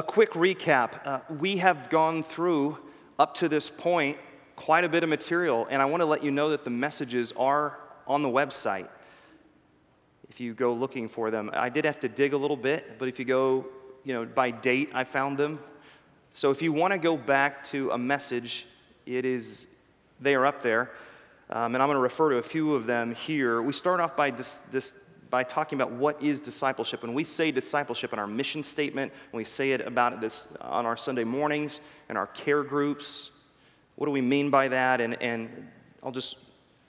a quick recap. Uh, we have gone through, up to this point, quite a bit of material, and I want to let you know that the messages are on the website if you go looking for them. I did have to dig a little bit, but if you go, you know, by date, I found them. So if you want to go back to a message, it is, they are up there. Um, and I'm going to refer to a few of them here. We start off by, dis, dis, by talking about what is discipleship. When we say discipleship in our mission statement, when we say it about this on our Sunday mornings and our care groups, what do we mean by that? And, and I'll just,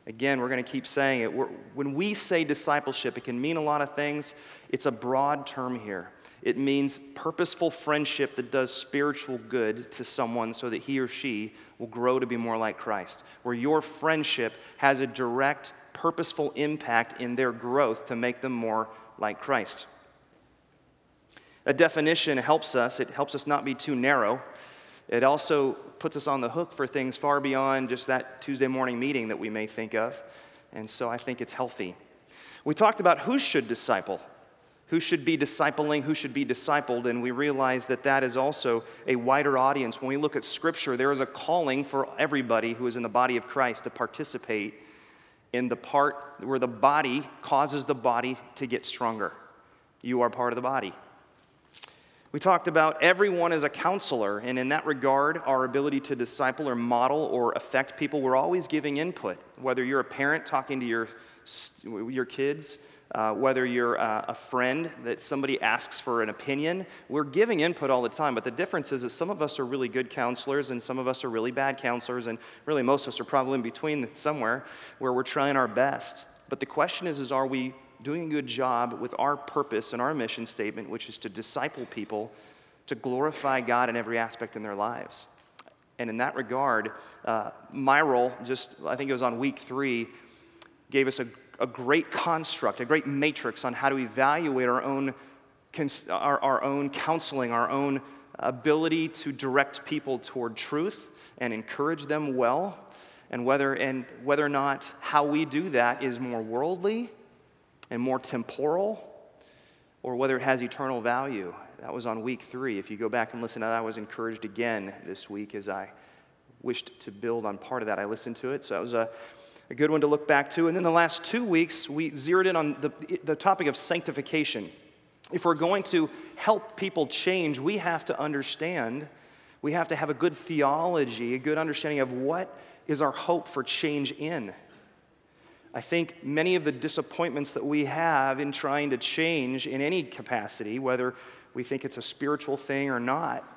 again, we're going to keep saying it. We're, when we say discipleship, it can mean a lot of things. It's a broad term here. It means purposeful friendship that does spiritual good to someone so that he or she will grow to be more like Christ. Where your friendship has a direct, purposeful impact in their growth to make them more like Christ. A definition helps us, it helps us not be too narrow. It also puts us on the hook for things far beyond just that Tuesday morning meeting that we may think of. And so I think it's healthy. We talked about who should disciple who should be discipling, who should be discipled, and we realize that that is also a wider audience. When we look at Scripture, there is a calling for everybody who is in the body of Christ to participate in the part where the body causes the body to get stronger. You are part of the body. We talked about everyone as a counselor, and in that regard, our ability to disciple or model or affect people, we're always giving input. Whether you're a parent talking to your, your kids, uh, whether you're uh, a friend that somebody asks for an opinion, we're giving input all the time. But the difference is that some of us are really good counselors and some of us are really bad counselors, and really most of us are probably in between somewhere where we're trying our best. But the question is, is are we doing a good job with our purpose and our mission statement, which is to disciple people to glorify God in every aspect in their lives? And in that regard, uh, my role, just I think it was on week three, gave us a a great construct, a great matrix on how to evaluate our own, our, our own counseling, our own ability to direct people toward truth and encourage them well, and whether, and whether or not how we do that is more worldly and more temporal, or whether it has eternal value. That was on week three. If you go back and listen to that, I was encouraged again this week as I wished to build on part of that. I listened to it. So it was a a good one to look back to. And then the last two weeks, we zeroed in on the, the topic of sanctification. If we're going to help people change, we have to understand, we have to have a good theology, a good understanding of what is our hope for change in. I think many of the disappointments that we have in trying to change in any capacity, whether we think it's a spiritual thing or not,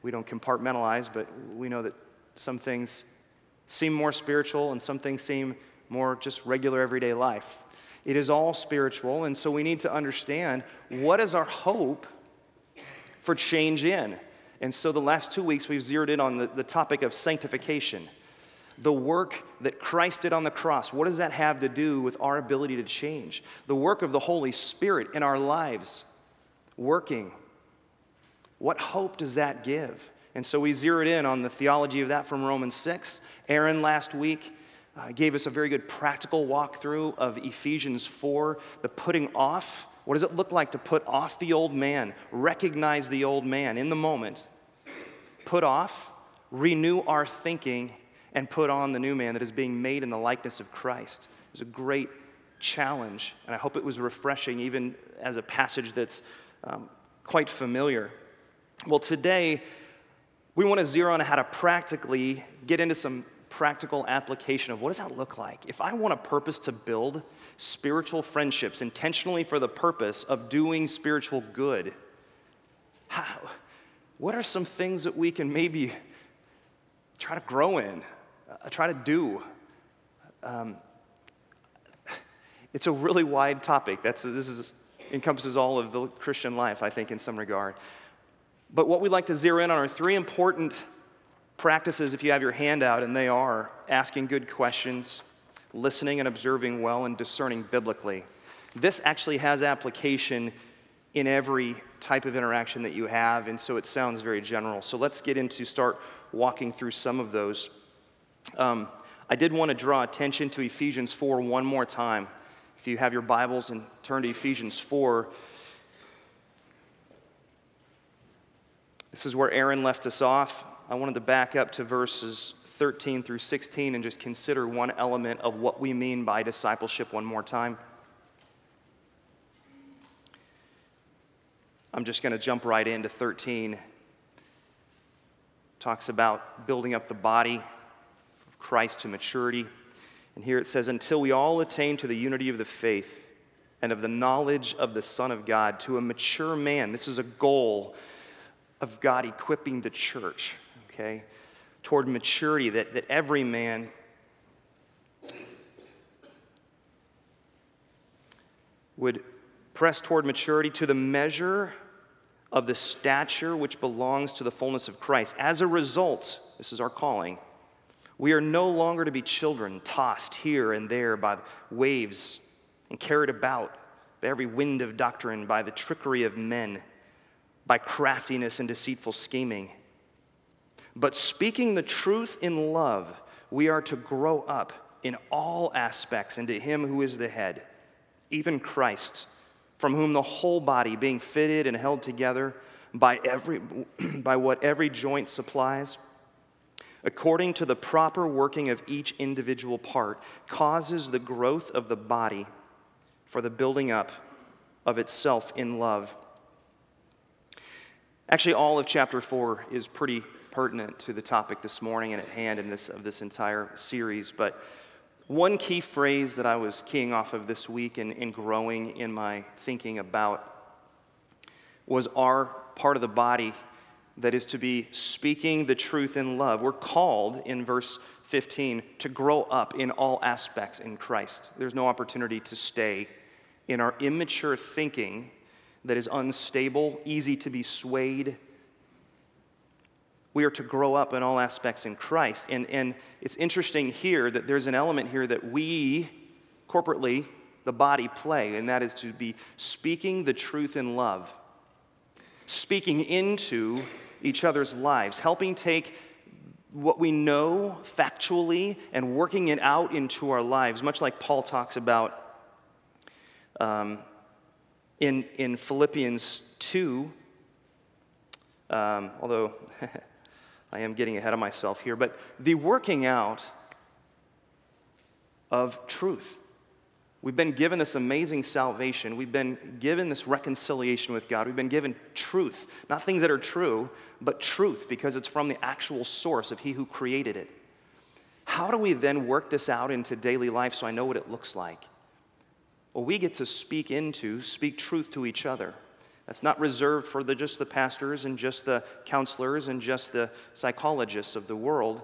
we don't compartmentalize, but we know that some things seem more spiritual and some things seem more just regular everyday life. It is all spiritual, and so we need to understand what is our hope for change in. And so the last two weeks we've zeroed in on the, the topic of sanctification. The work that Christ did on the cross, what does that have to do with our ability to change? The work of the Holy Spirit in our lives, working. What hope does that give? And so we zeroed in on the theology of that from Romans 6. Aaron last week uh, gave us a very good practical walkthrough of Ephesians 4, the putting off. What does it look like to put off the old man? Recognize the old man in the moment. Put off, renew our thinking, and put on the new man that is being made in the likeness of Christ. It was a great challenge, and I hope it was refreshing, even as a passage that's um, quite familiar. Well, today, we want to zero in on how to practically get into some practical application of what does that look like? If I want a purpose to build spiritual friendships intentionally for the purpose of doing spiritual good, how, what are some things that we can maybe try to grow in, uh, try to do? Um, it's a really wide topic. That's, this is, encompasses all of the Christian life, I think, in some regard. But what we like to zero in on are three important practices if you have your hand out, and they are asking good questions, listening and observing well, and discerning biblically. This actually has application in every type of interaction that you have, and so it sounds very general. So let's get into start walking through some of those. Um, I did want to draw attention to Ephesians 4 one more time. If you have your Bibles and turn to Ephesians 4, This is where Aaron left us off. I wanted to back up to verses 13 through 16 and just consider one element of what we mean by discipleship one more time. I'm just going to jump right into 13. Talks about building up the body of Christ to maturity. And here it says, until we all attain to the unity of the faith and of the knowledge of the Son of God, to a mature man. This is a goal of God equipping the church, okay? toward maturity, that, that every man would press toward maturity to the measure of the stature which belongs to the fullness of Christ. As a result, this is our calling, we are no longer to be children tossed here and there by waves and carried about by every wind of doctrine, by the trickery of men, by craftiness and deceitful scheming. But speaking the truth in love, we are to grow up in all aspects into Him who is the head, even Christ, from whom the whole body, being fitted and held together by, every, by what every joint supplies, according to the proper working of each individual part, causes the growth of the body for the building up of itself in love. Actually, all of chapter 4 is pretty pertinent to the topic this morning and at hand in this, of this entire series. But one key phrase that I was keying off of this week and, and growing in my thinking about was our part of the body that is to be speaking the truth in love. We're called in verse 15 to grow up in all aspects in Christ. There's no opportunity to stay in our immature thinking that is unstable, easy to be swayed, we are to grow up in all aspects in Christ. And, and it's interesting here that there's an element here that we, corporately, the body, play, and that is to be speaking the truth in love, speaking into each other's lives, helping take what we know factually and working it out into our lives, much like Paul talks about um, in, in Philippians 2. Um, although I am getting ahead of myself here, but the working out of truth. We've been given this amazing salvation. We've been given this reconciliation with God. We've been given truth, not things that are true, but truth because it's from the actual source of He who created it. How do we then work this out into daily life so I know what it looks like? Well, we get to speak into, speak truth to each other. That's not reserved for the, just the pastors and just the counselors and just the psychologists of the world.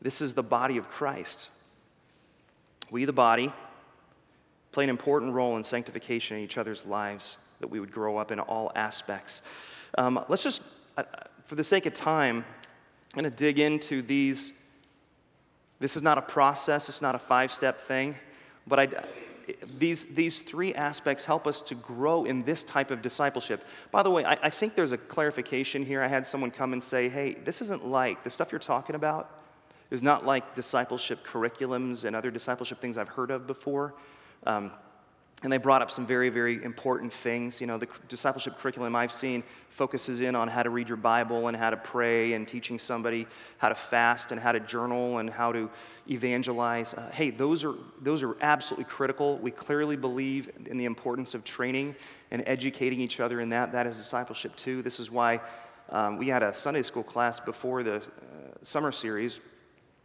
This is the body of Christ. We, the body, play an important role in sanctification in each other's lives, that we would grow up in all aspects. Um, let's just, uh, for the sake of time, I'm going to dig into these. This is not a process, it's not a five step thing, but I, these, these three aspects help us to grow in this type of discipleship. By the way, I, I think there's a clarification here. I had someone come and say, hey, this isn't like the stuff you're talking about is not like discipleship curriculums and other discipleship things I've heard of before. Um, and they brought up some very, very important things. You know, the discipleship curriculum I've seen focuses in on how to read your Bible and how to pray and teaching somebody how to fast and how to journal and how to evangelize. Uh, hey, those are, those are absolutely critical. We clearly believe in the importance of training and educating each other in that. That is discipleship too. This is why um, we had a Sunday school class before the uh, summer series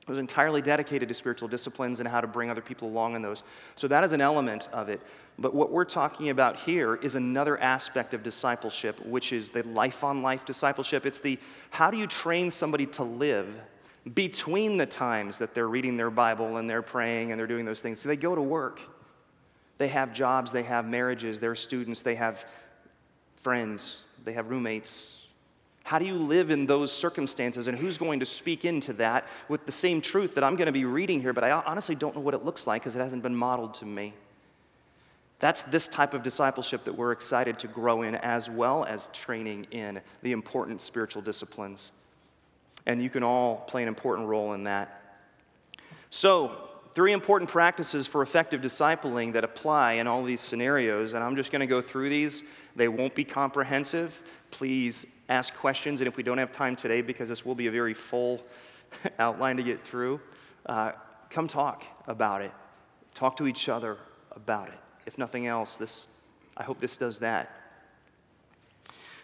it was entirely dedicated to spiritual disciplines and how to bring other people along in those. So that is an element of it. But what we're talking about here is another aspect of discipleship, which is the life on life discipleship. It's the how do you train somebody to live between the times that they're reading their Bible and they're praying and they're doing those things. So they go to work, they have jobs, they have marriages, they're students, they have friends, they have roommates, how do you live in those circumstances, and who's going to speak into that with the same truth that I'm going to be reading here, but I honestly don't know what it looks like because it hasn't been modeled to me? That's this type of discipleship that we're excited to grow in, as well as training in the important spiritual disciplines. And you can all play an important role in that. So, three important practices for effective discipling that apply in all these scenarios, and I'm just going to go through these. They won't be comprehensive. Please ask questions, and if we don't have time today, because this will be a very full outline to get through, uh, come talk about it. Talk to each other about it. If nothing else, this, I hope this does that.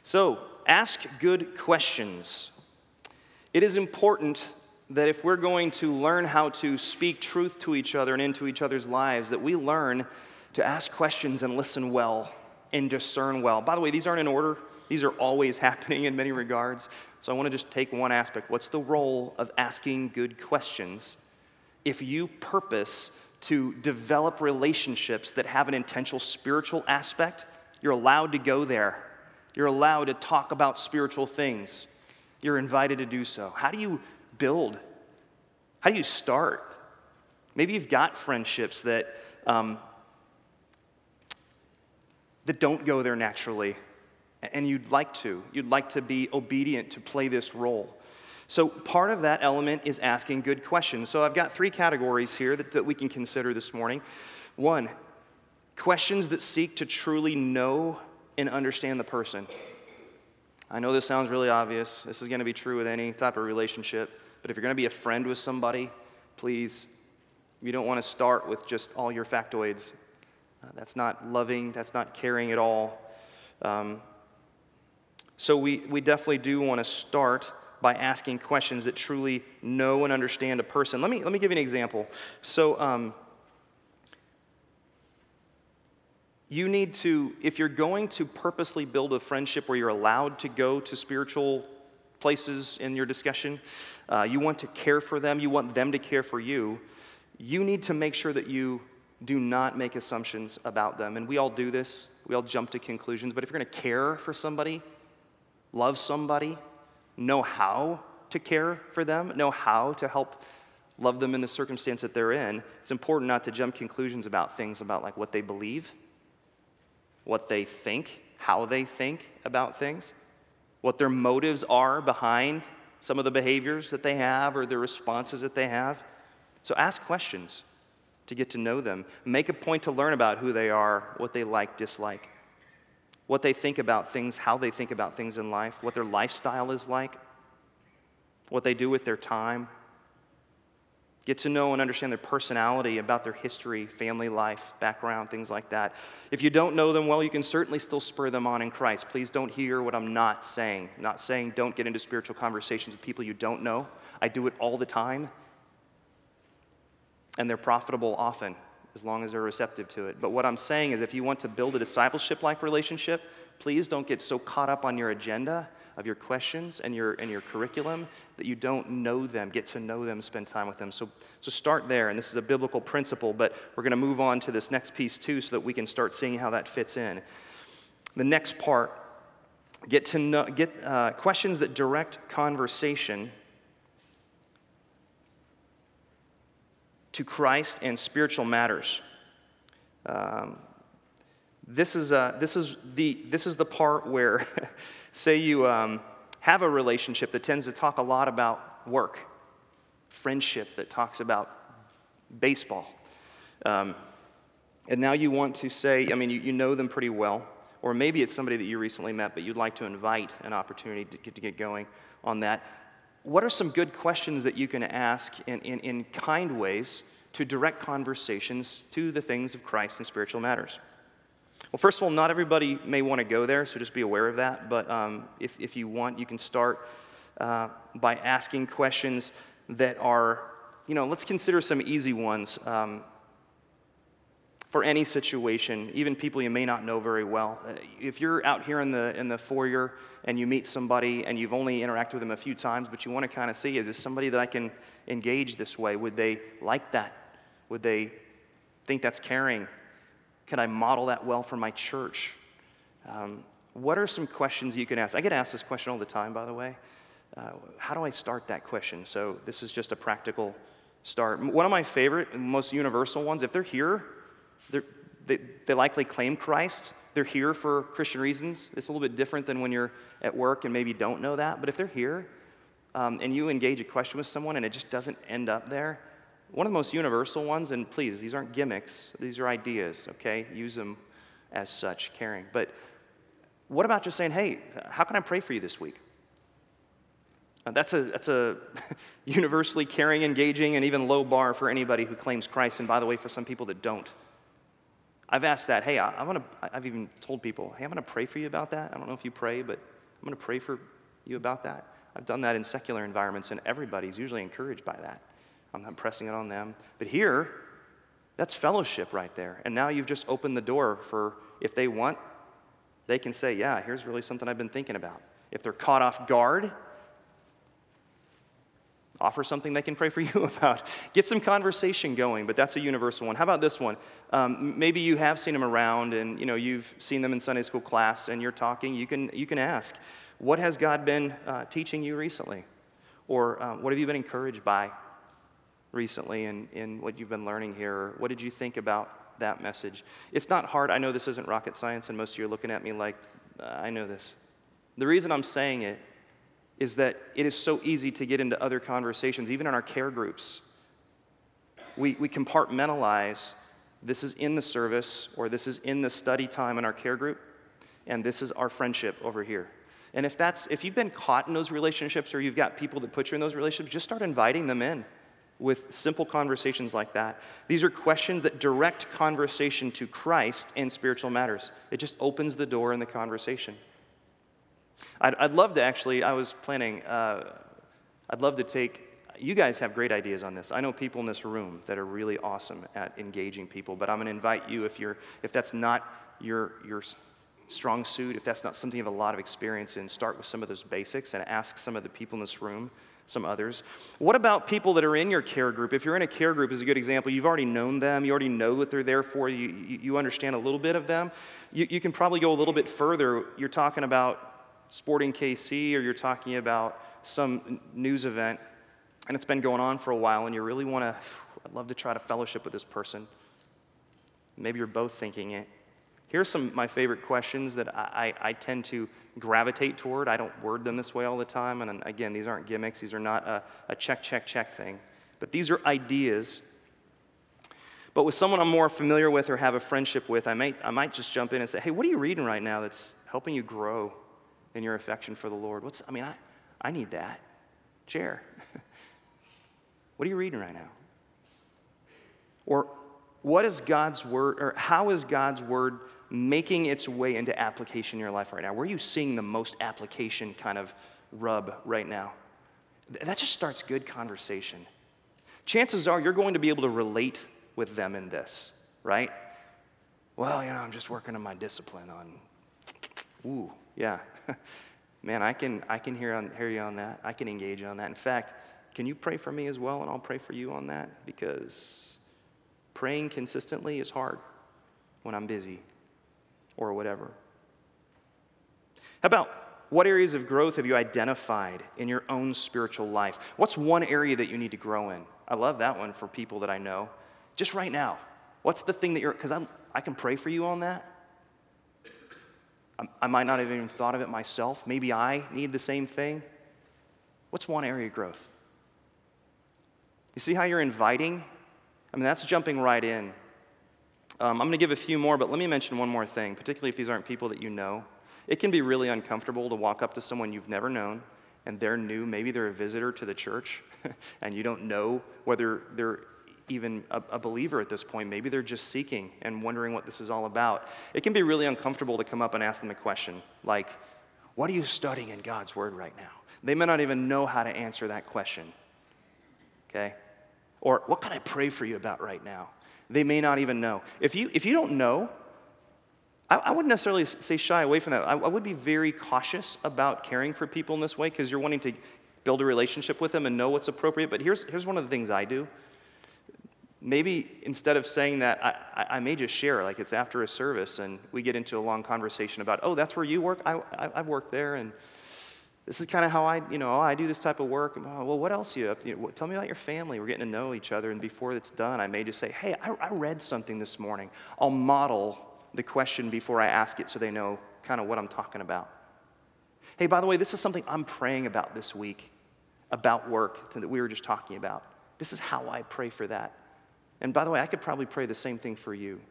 So, ask good questions. It is important that if we're going to learn how to speak truth to each other and into each other's lives, that we learn to ask questions and listen well and discern well. By the way, these aren't in order, these are always happening in many regards. So I want to just take one aspect. What's the role of asking good questions if you purpose to develop relationships that have an intentional spiritual aspect? You're allowed to go there. You're allowed to talk about spiritual things. You're invited to do so. How do you build? How do you start? Maybe you've got friendships that, um, that don't go there naturally, and you'd like to. You'd like to be obedient to play this role. So, part of that element is asking good questions. So, I've got three categories here that, that we can consider this morning. One, questions that seek to truly know and understand the person. I know this sounds really obvious. This is going to be true with any type of relationship. But if you're going to be a friend with somebody, please, you don't want to start with just all your factoids. Uh, that's not loving, that's not caring at all. Um, so we, we definitely do want to start by asking questions that truly know and understand a person. Let me, let me give you an example. So, um, you need to, if you're going to purposely build a friendship where you're allowed to go to spiritual places in your discussion, uh, you want to care for them, you want them to care for you, you need to make sure that you do not make assumptions about them. And we all do this, we all jump to conclusions. But if you're to care for somebody, love somebody, know how to care for them, know how to help love them in the circumstance that they're in, it's important not to jump conclusions about things about like what they believe, what they think, how they think about things what their motives are behind some of the behaviors that they have or the responses that they have. So ask questions to get to know them. Make a point to learn about who they are, what they like, dislike, what they think about things, how they think about things in life, what their lifestyle is like, what they do with their time. Get to know and understand their personality, about their history, family life, background, things like that. If you don't know them well, you can certainly still spur them on in Christ. Please don't hear what I'm not saying. I'm not saying don't get into spiritual conversations with people you don't know. I do it all the time. And they're profitable often, as long as they're receptive to it. But what I'm saying is if you want to build a discipleship like relationship, please don't get so caught up on your agenda of your questions and your, and your curriculum that you don't know them, get to know them, spend time with them. So, so start there, and this is a biblical principle, but we're going to move on to this next piece too so that we can start seeing how that fits in. The next part get to know, get uh, questions that direct conversation to Christ and spiritual matters. Um, this is, uh, this, is the, this is the part where Say you um, have a relationship that tends to talk a lot about work, friendship that talks about baseball. Um, and now you want to say, I mean, you, you know them pretty well, or maybe it's somebody that you recently met, but you'd like to invite an opportunity to get, to get going on that. What are some good questions that you can ask in, in, in kind ways to direct conversations to the things of Christ and spiritual matters? Well, first of all, not everybody may want to go there, so just be aware of that. But um, if, if you want, you can start uh, by asking questions that are, you know, let's consider some easy ones um, for any situation, even people you may not know very well. Uh, if you're out here in the, in the foyer and you meet somebody and you've only interacted with them a few times, but you want to kind of see is this somebody that I can engage this way? Would they like that? Would they think that's caring? Can I model that well for my church? Um, what are some questions you can ask? I get asked this question all the time, by the way. Uh, how do I start that question? So, this is just a practical start. One of my favorite most universal ones, if they're here, they, they likely claim Christ. They're here for Christian reasons. It's a little bit different than when you're at work and maybe don't know that. But if they're here um, and you engage a question with someone and it just doesn't end up there, One of the most universal ones, and please, these aren't gimmicks, these are ideas, okay? Use them as such, caring. But what about just saying, hey, how can I pray for you this week? Uh, that's a, that's a universally caring, engaging, and even low bar for anybody who claims Christ, and by the way, for some people that don't. I've asked that, hey, I, am gonna, I've even told people, hey, I'm gonna pray for you about that. I don't know if you pray, but I'm gonna pray for you about that. I've done that in secular environments, and everybody's usually encouraged by that. I'm not pressing it on them. But here, that's fellowship right there. And now you've just opened the door for if they want, they can say, yeah, here's really something I've been thinking about. If they're caught off guard, offer something they can pray for you about. Get some conversation going, but that's a universal one. How about this one? Um, maybe you have seen them around and you know, you've seen them in Sunday school class and you're talking. You can, you can ask, what has God been uh, teaching you recently? Or um, what have you been encouraged by recently in, in what you've been learning here? Or what did you think about that message? It's not hard. I know this isn't rocket science, and most of you are looking at me like, uh, I know this. The reason I'm saying it is that it is so easy to get into other conversations, even in our care groups. We, we compartmentalize this is in the service, or this is in the study time in our care group, and this is our friendship over here. And if that's if you've been caught in those relationships or you've got people that put you in those relationships, just start inviting them in with simple conversations like that. These are questions that direct conversation to Christ in spiritual matters. It just opens the door in the conversation. I'd, I'd love to actually, I was planning, uh, I'd love to take, you guys have great ideas on this. I know people in this room that are really awesome at engaging people, but I'm going to invite you if you're, if that's not your, your strong suit, if that's not something you have a lot of experience in, start with some of those basics and ask some of the people in this room, some others. What about people that are in your care group? If you're in a care group, is a good example. You've already known them, you already know what they're there for, you, you understand a little bit of them. You, you can probably go a little bit further. You're talking about Sporting KC, or you're talking about some news event, and it's been going on for a while, and you really want to, I'd love to try to fellowship with this person. Maybe you're both thinking it. Here's some of my favorite questions that I, I, tend to gravitate toward. I don't word them this way all the time. And again, these aren't gimmicks, these are not a, a check, check, check thing. But these are ideas. But with someone I'm more familiar with or have a friendship with, I might, I might just jump in and say, hey, what are you reading right now that's helping you grow in your affection for the Lord? What's, I mean, I, I need that. Chair. what are you reading right now? Or what is God's word, or how is God's word making its way into application in your life right now? Where are you seeing the most application kind of rub right now? That just starts good conversation. Chances are you're going to be able to relate with them in this, right? Well, you know, I'm just working on my discipline on, ooh, yeah. Man, I can, I can hear, on, hear you on that. I can engage on that. In fact, can you pray for me as well? And I'll pray for you on that because praying consistently is hard when I'm busy or whatever. How about what areas of growth have you identified in your own spiritual life? What's one area that you need to grow in? I love that one for people that I know. Just right now, what's the thing that you're, because I, I can pray for you on that. I, might not have even thought of it myself. Maybe I need the same thing. What's one area of growth? You see how you're inviting? I mean, that's jumping right in. Um, I'm going to give a few more, but let me mention one more thing, particularly if these aren't people that you know. It can be really uncomfortable to walk up to someone you've never known and they're new. Maybe they're a visitor to the church and you don't know whether they're even a, a, believer at this point. Maybe they're just seeking and wondering what this is all about. It can be really uncomfortable to come up and ask them a question like, What are you studying in God's Word right now? They may not even know how to answer that question. Okay? Or, What can I pray for you about right now? They may not even know. If you, if you don't know, I, I wouldn't necessarily say shy away from that. I, I would be very cautious about caring for people in this way because you're wanting to build a relationship with them and know what's appropriate. But here's, here's one of the things I do. Maybe instead of saying that, I, I may just share, like it's after a service and we get into a long conversation about, oh, that's where you work? I, I, I've worked there and this is kind of how I, you know, oh, I do this type of work. Oh, well, what else you up to? Tell me about your family. We're getting to know each other. And before it's done, I may just say, hey, I, I read something this morning. I'll model the question before I ask it so they know kind of what I'm talking about. Hey, by the way, this is something I'm praying about this week about work that we were just talking about. This is how I pray for that. And by the way, I could probably pray the same thing for you.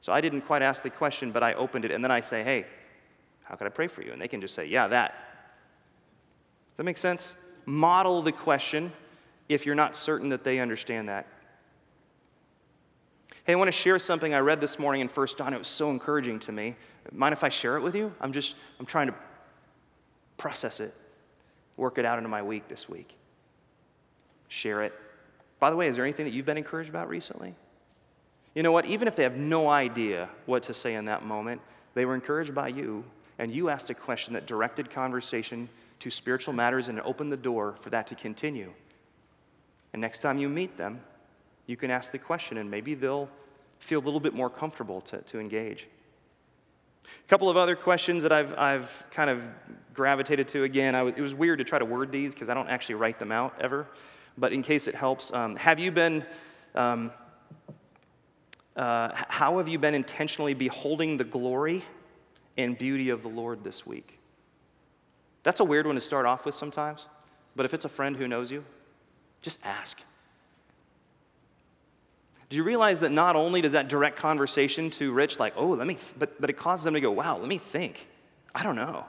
So I didn't quite ask the question, but I opened it, and then I say, hey, how could I pray for you? And they can just say, yeah, that. Does that make sense? Model the question if you're not certain that they understand that. Hey, I want to share something I read this morning in First John. It was so encouraging to me. Mind if I share it with you? I'm just, I'm trying to process it, work it out into my week this week. Share it. By the way, is there anything that you've been encouraged about recently? You know what? Even if they have no idea what to say in that moment, they were encouraged by you, and you asked a question that directed conversation to spiritual matters and opened the door for that to continue. And next time you meet them, you can ask the question, and maybe they'll feel a little bit more comfortable to, to engage. A couple of other questions that I've, I've kind of gravitated to again. it was weird to try to word these because I don't actually write them out ever. But in case it helps, um, have you been, um, uh, how have you been intentionally beholding the glory and beauty of the Lord this week? That's a weird one to start off with sometimes. But if it's a friend who knows you, just ask. Do you realize that not only does that direct conversation to Rich, like, oh, let me, th-, but, but it causes them to go, wow, let me think. I don't know.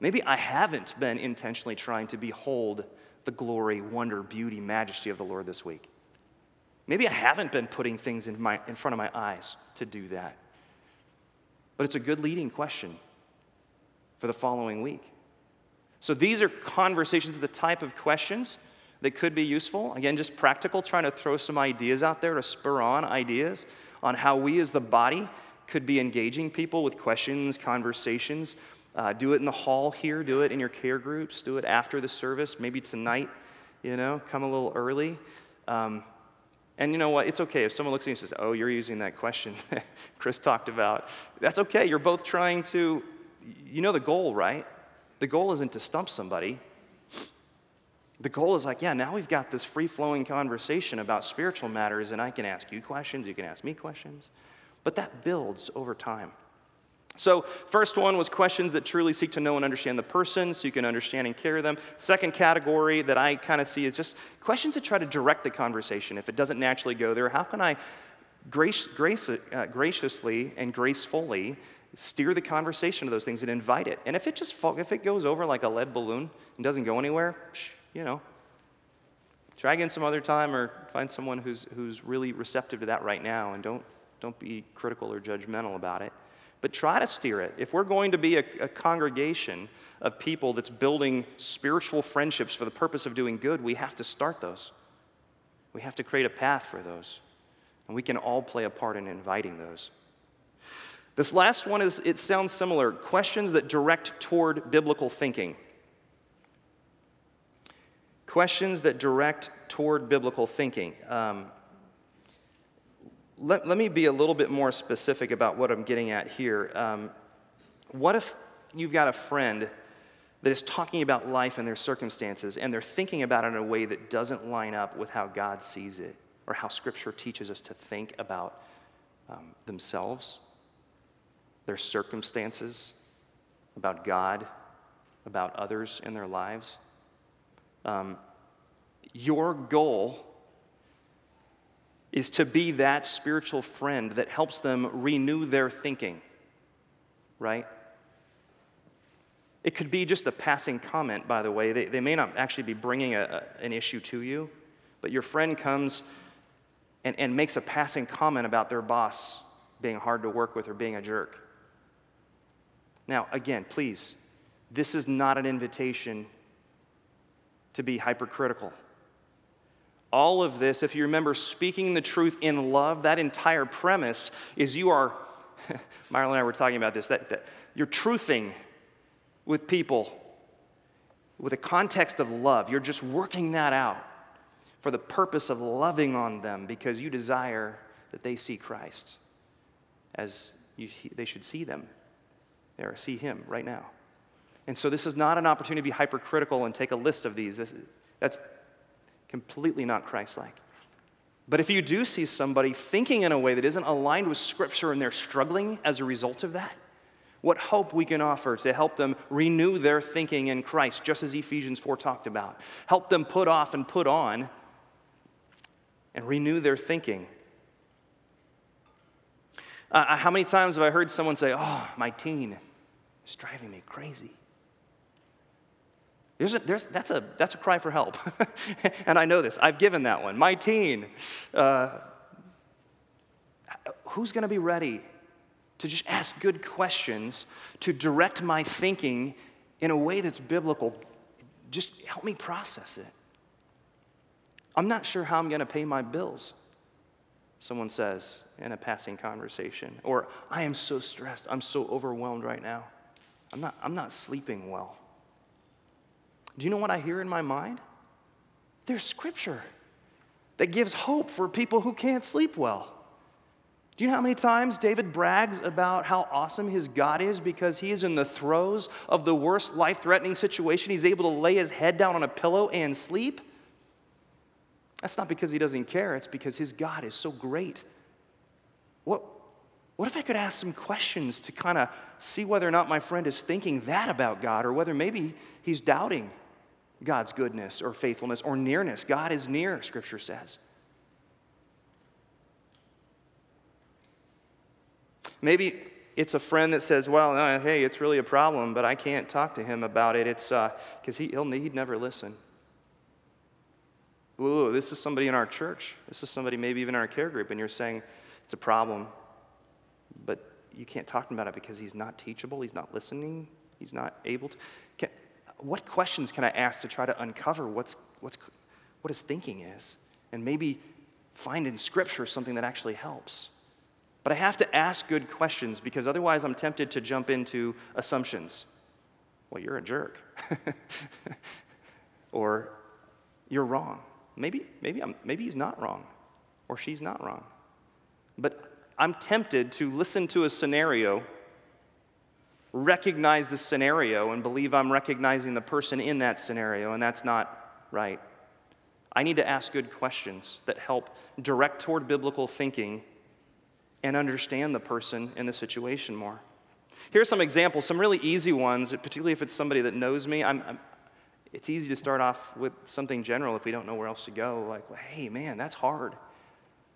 Maybe I haven't been intentionally trying to behold the glory, wonder, beauty, majesty of the Lord this week. Maybe I haven't been putting things in, my, in front of my eyes to do that. But it's a good leading question for the following week. So these are conversations, the type of questions that could be useful. Again, just practical, trying to throw some ideas out there to spur on ideas on how we as the body could be engaging people with questions, conversations. Uh, do it in the hall here, do it in your care groups, do it after the service, maybe tonight, you know, come a little early. Um, and you know what? It's okay if someone looks at you and says, Oh, you're using that question Chris talked about. That's okay. You're both trying to, you know, the goal, right? The goal isn't to stump somebody, the goal is like, yeah, now we've got this free flowing conversation about spiritual matters, and I can ask you questions, you can ask me questions. But that builds over time. So, first one was questions that truly seek to know and understand the person so you can understand and carry them. Second category that I kind of see is just questions that try to direct the conversation. If it doesn't naturally go there, how can I grace, grace, uh, graciously and gracefully steer the conversation to those things and invite it? And if it just if it goes over like a lead balloon and doesn't go anywhere, psh, you know, try again some other time or find someone who's, who's really receptive to that right now and don't, don't be critical or judgmental about it. But try to steer it. If we're going to be a, a congregation of people that's building spiritual friendships for the purpose of doing good, we have to start those. We have to create a path for those. And we can all play a part in inviting those. This last one is, it sounds similar questions that direct toward biblical thinking questions that direct toward biblical thinking. Um, let, let me be a little bit more specific about what I'm getting at here. Um, what if you've got a friend that is talking about life and their circumstances, and they're thinking about it in a way that doesn't line up with how God sees it or how Scripture teaches us to think about um, themselves, their circumstances, about God, about others in their lives? Um, your goal is to be that spiritual friend that helps them renew their thinking, right? It could be just a passing comment, by the way. They, they may not actually be bringing a, a, an issue to you, but your friend comes and, and makes a passing comment about their boss being hard to work with or being a jerk. Now, again, please, this is not an invitation to be hypercritical. All of this, if you remember speaking the truth in love, that entire premise is you are, Marilyn and I were talking about this, that, that you're truthing with people with a context of love. You're just working that out for the purpose of loving on them because you desire that they see Christ as you, they should see them there, see Him right now. And so this is not an opportunity to be hypercritical and take a list of these. This, that's completely not Christ like. But if you do see somebody thinking in a way that isn't aligned with Scripture and they're struggling as a result of that, what hope we can offer to help them renew their thinking in Christ, just as Ephesians 4 talked about. Help them put off and put on and renew their thinking. Uh, how many times have I heard someone say, Oh, my teen is driving me crazy? There's that's, a, that's a cry for help. and I know this. I've given that one. My teen. Uh, who's going to be ready to just ask good questions, to direct my thinking in a way that's biblical? Just help me process it. I'm not sure how I'm going to pay my bills, someone says in a passing conversation. Or, I am so stressed. I'm so overwhelmed right now. I'm not, I'm not sleeping well. Do you know what I hear in my mind? There's scripture that gives hope for people who can't sleep well. Do you know how many times David brags about how awesome his God is because he is in the throes of the worst life threatening situation? He's able to lay his head down on a pillow and sleep? That's not because he doesn't care, it's because his God is so great. What, what if I could ask some questions to kind of see whether or not my friend is thinking that about God or whether maybe he's doubting God's goodness or faithfulness or nearness. God is near, Scripture says. Maybe it's a friend that says, Well, uh, hey, it's really a problem, but I can't talk to him about it. It's because uh, he, he'd never listen. Ooh, this is somebody in our church. This is somebody maybe even in our care group, and you're saying it's a problem, but you can't talk about it because he's not teachable, he's not listening, he's not able to. What questions can I ask to try to uncover what's, what's, what his thinking is? And maybe find in Scripture something that actually helps. But I have to ask good questions because otherwise I'm tempted to jump into assumptions. Well, you're a jerk. or you're wrong. Maybe, maybe, I'm, maybe he's not wrong, or she's not wrong. But I'm tempted to listen to a scenario recognize the scenario and believe I'm recognizing the person in that scenario, and that's not right. I need to ask good questions that help direct toward biblical thinking and understand the person in the situation more. Here are some examples, some really easy ones, particularly if it's somebody that knows me. I'm, I'm, it's easy to start off with something general if we don't know where else to go. Like, hey, man, that's hard.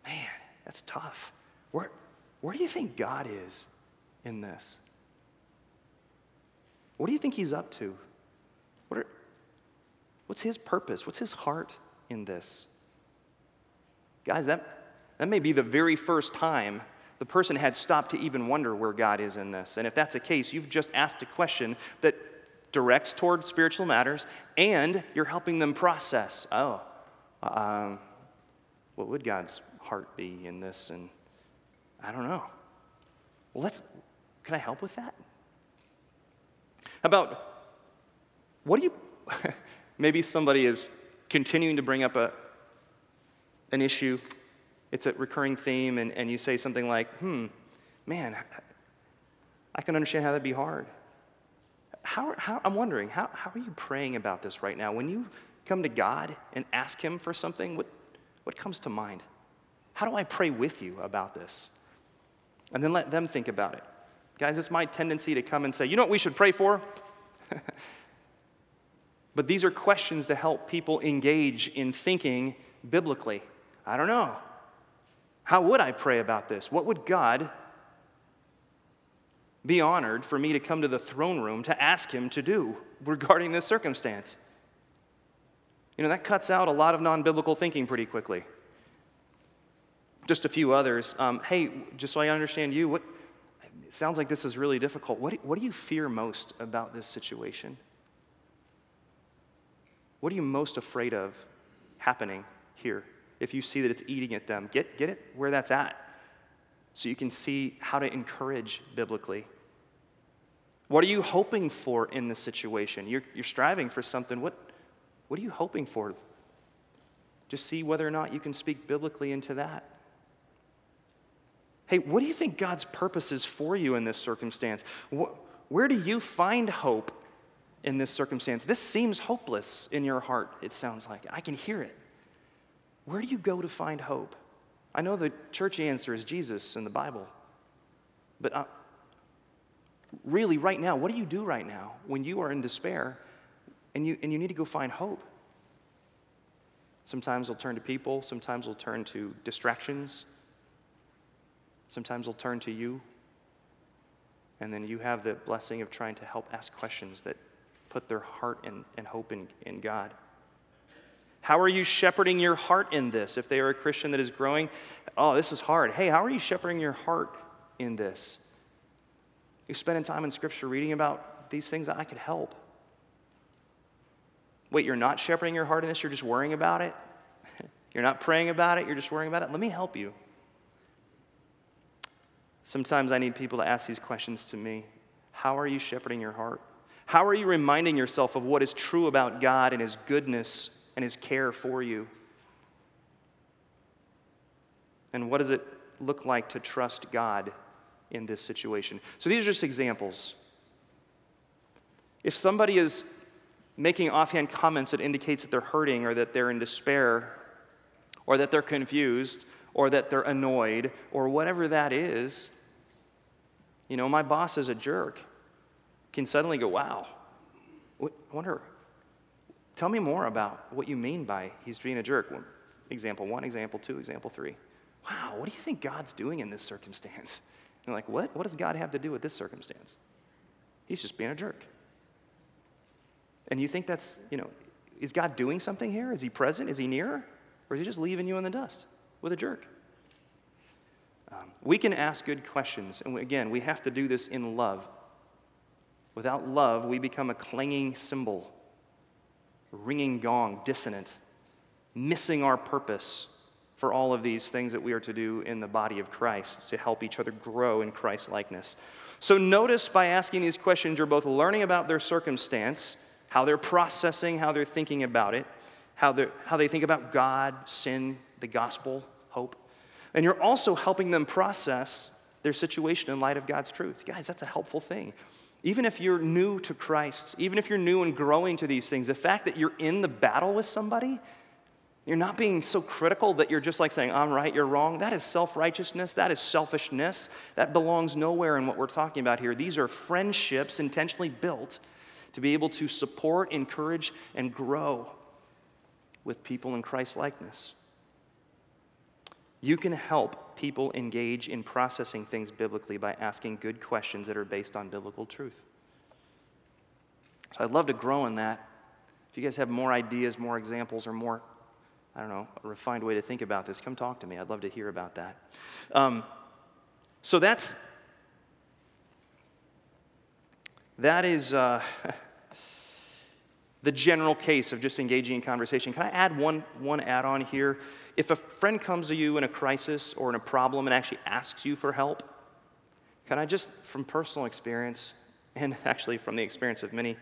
Man, that's tough. Where, where do you think God is in this? What do you think he's up to? What are, what's his purpose? What's his heart in this? Guys, that, that may be the very first time the person had stopped to even wonder where God is in this. And if that's the case, you've just asked a question that directs toward spiritual matters and you're helping them process oh, um, what would God's heart be in this? And I don't know. Well, let's, can I help with that? About what do you, maybe somebody is continuing to bring up a, an issue, it's a recurring theme, and, and you say something like, hmm, man, I can understand how that'd be hard. How, how, I'm wondering, how, how are you praying about this right now? When you come to God and ask Him for something, what, what comes to mind? How do I pray with you about this? And then let them think about it. Guys, it's my tendency to come and say, you know what we should pray for? but these are questions to help people engage in thinking biblically. I don't know. How would I pray about this? What would God be honored for me to come to the throne room to ask Him to do regarding this circumstance? You know, that cuts out a lot of non biblical thinking pretty quickly. Just a few others. Um, hey, just so I understand you, what, it sounds like this is really difficult. What do, what do you fear most about this situation? What are you most afraid of happening here if you see that it's eating at them? Get, get it where that's at so you can see how to encourage biblically. What are you hoping for in this situation? You're, you're striving for something. What, what are you hoping for? Just see whether or not you can speak biblically into that. Hey, what do you think God's purpose is for you in this circumstance? Where do you find hope in this circumstance? This seems hopeless in your heart, it sounds like. I can hear it. Where do you go to find hope? I know the church answer is Jesus in the Bible, but uh, really, right now, what do you do right now when you are in despair and you, and you need to go find hope? Sometimes they'll turn to people, sometimes they'll turn to distractions, sometimes they'll turn to you. And then you have the blessing of trying to help ask questions that put their heart and, and hope in, in God. How are you shepherding your heart in this? If they are a Christian that is growing, oh, this is hard. Hey, how are you shepherding your heart in this? You're spending time in Scripture reading about these things I could help. Wait, you're not shepherding your heart in this, you're just worrying about it? you're not praying about it, you're just worrying about it? Let me help you. Sometimes I need people to ask these questions to me How are you shepherding your heart? How are you reminding yourself of what is true about God and His goodness and His care for you? And what does it look like to trust God in this situation? So these are just examples. If somebody is making offhand comments that indicates that they're hurting or that they're in despair or that they're confused or that they're annoyed or whatever that is, you know, my boss is a jerk, can suddenly go, wow, I wonder, tell me more about what you mean by he's being a jerk. Example one, example two, example three. Wow, what do you think God's doing in this circumstance? And you're like, what? What does God have to do with this circumstance? He's just being a jerk. And you think that's, you know, is God doing something here? Is he present? Is he near? Or is he just leaving you in the dust with a jerk? Um, we can ask good questions. And again, we have to do this in love. Without love, we become a clanging cymbal, ringing gong, dissonant, missing our purpose for all of these things that we are to do in the body of Christ to help each other grow in Christ likeness. So, notice by asking these questions, you're both learning about their circumstance how they're processing, how they're thinking about it, how, how they think about God, sin, the gospel, hope. And you're also helping them process their situation in light of God's truth. Guys, that's a helpful thing. Even if you're new to Christ, even if you're new and growing to these things, the fact that you're in the battle with somebody, you're not being so critical that you're just like saying, I'm right, you're wrong. That is self righteousness. That is selfishness. That belongs nowhere in what we're talking about here. These are friendships intentionally built to be able to support, encourage, and grow with people in Christ likeness. You can help people engage in processing things biblically by asking good questions that are based on biblical truth. So I'd love to grow in that. If you guys have more ideas, more examples, or more, I don't know, a refined way to think about this, come talk to me. I'd love to hear about that. Um, so that's that is uh, the general case of just engaging in conversation. Can I add one, one add on here? If a friend comes to you in a crisis or in a problem and actually asks you for help, can I just, from personal experience, and actually from the experience of many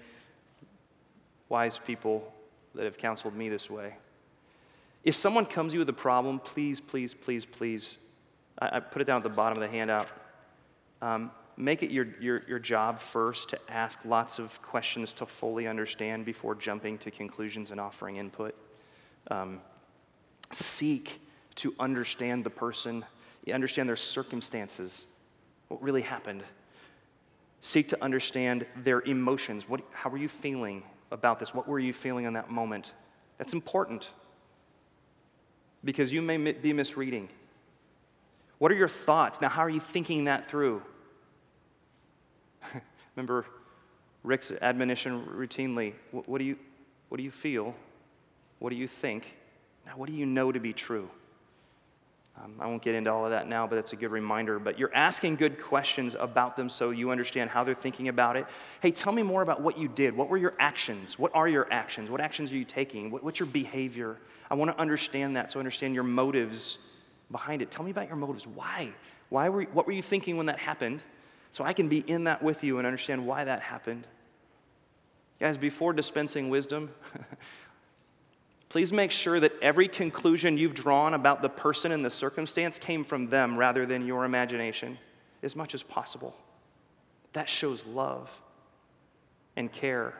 wise people that have counseled me this way, if someone comes to you with a problem, please, please, please, please, I, I put it down at the bottom of the handout. Um, make it your, your, your job first to ask lots of questions to fully understand before jumping to conclusions and offering input. Um, seek to understand the person, understand their circumstances, what really happened. Seek to understand their emotions. What, how were you feeling about this? What were you feeling in that moment? That's important because you may be misreading. What are your thoughts? Now, how are you thinking that through? Remember Rick's admonition routinely what, what, do you, what do you feel? What do you think? Now, what do you know to be true? Um, I won't get into all of that now, but that's a good reminder. But you're asking good questions about them so you understand how they're thinking about it. Hey, tell me more about what you did. What were your actions? What are your actions? What actions are you taking? What, what's your behavior? I want to understand that so I understand your motives behind it. Tell me about your motives. Why? Why were, what were you thinking when that happened? So I can be in that with you and understand why that happened. Guys, before dispensing wisdom, please make sure that every conclusion you've drawn about the person and the circumstance came from them rather than your imagination as much as possible. That shows love and care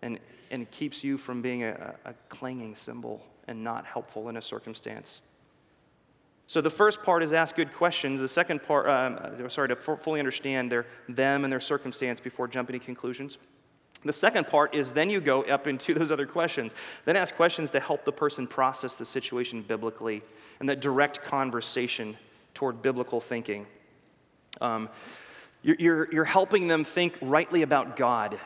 and, and keeps you from being a, a clanging cymbal and not helpful in a circumstance. So the first part is ask good questions. The second part, um, uh, sorry, to fully understand their, them and their circumstance before jumping to conclusions. The second part is then you go up into those other questions. Then ask questions to help the person process the situation biblically and that direct conversation toward biblical thinking. Um, you're, you're, you're helping them think rightly about God,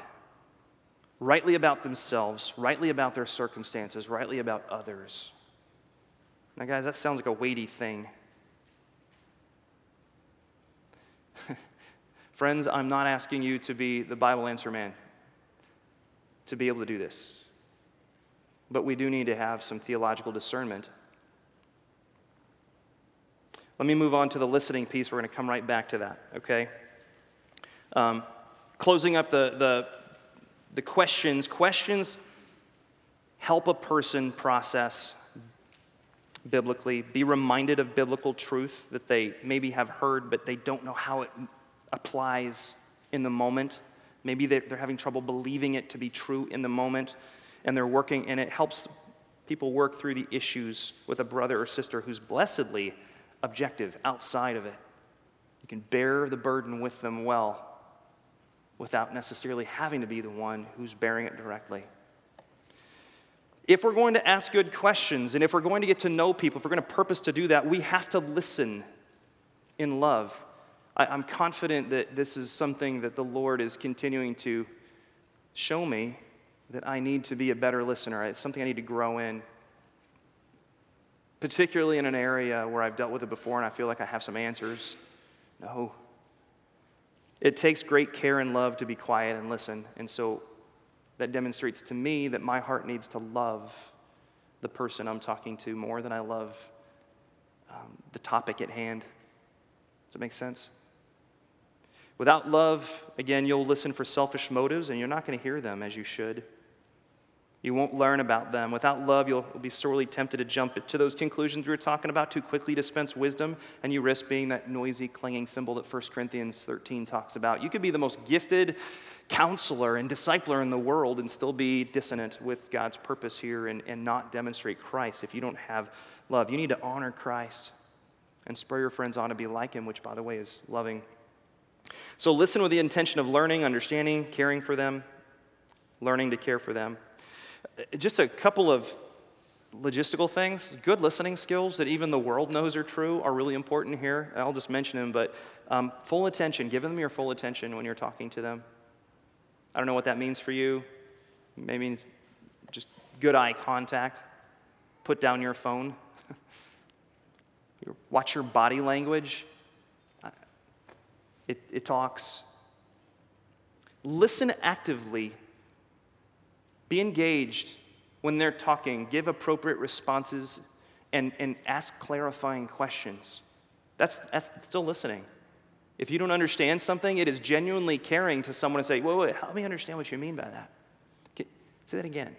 rightly about themselves, rightly about their circumstances, rightly about others. Now, guys, that sounds like a weighty thing. Friends, I'm not asking you to be the Bible answer man to be able to do this. But we do need to have some theological discernment. Let me move on to the listening piece. We're going to come right back to that, okay? Um, closing up the, the, the questions. Questions help a person process biblically, be reminded of biblical truth that they maybe have heard, but they don't know how it applies in the moment. Maybe they're having trouble believing it to be true in the moment, and they're working, and it helps people work through the issues with a brother or sister who's blessedly objective outside of it. You can bear the burden with them well without necessarily having to be the one who's bearing it directly. If we're going to ask good questions and if we're going to get to know people, if we're going to purpose to do that, we have to listen in love. I, am confident that this is something that the Lord is continuing to show me that I need to be a better listener. It's something I need to grow in, particularly in an area where I've dealt with it before and I feel like I have some answers. No. It takes great care and love to be quiet and listen. And so that demonstrates to me that my heart needs to love the person I'm talking to more than I love um, the topic at hand. Does that make sense? Without love, again, you'll listen for selfish motives and you're not going to hear them as you should. You won't learn about them. Without love, you'll be sorely tempted to jump to those conclusions we were talking about, too quickly dispense wisdom, and you risk being that noisy, clanging cymbal that 1 Corinthians 13 talks about. You could be the most gifted counselor and discipler in the world and still be dissonant with God's purpose here and, and not demonstrate Christ if you don't have love. You need to honor Christ and spur your friends on to be like him, which, by the way, is loving so listen with the intention of learning, understanding, caring for them, learning to care for them. Just a couple of logistical things. Good listening skills that even the world knows are true are really important here. I'll just mention them, but um, full attention, give them your full attention when you're talking to them. I don't know what that means for you. Maybe just good eye contact. Put down your phone. Watch your body language it, it talks. Listen actively. Be engaged when they're talking. Give appropriate responses and, and ask clarifying questions. That's, that's still listening. If you don't understand something, it is genuinely caring to someone to say, wait, wait, help me understand what you mean by that. say that again.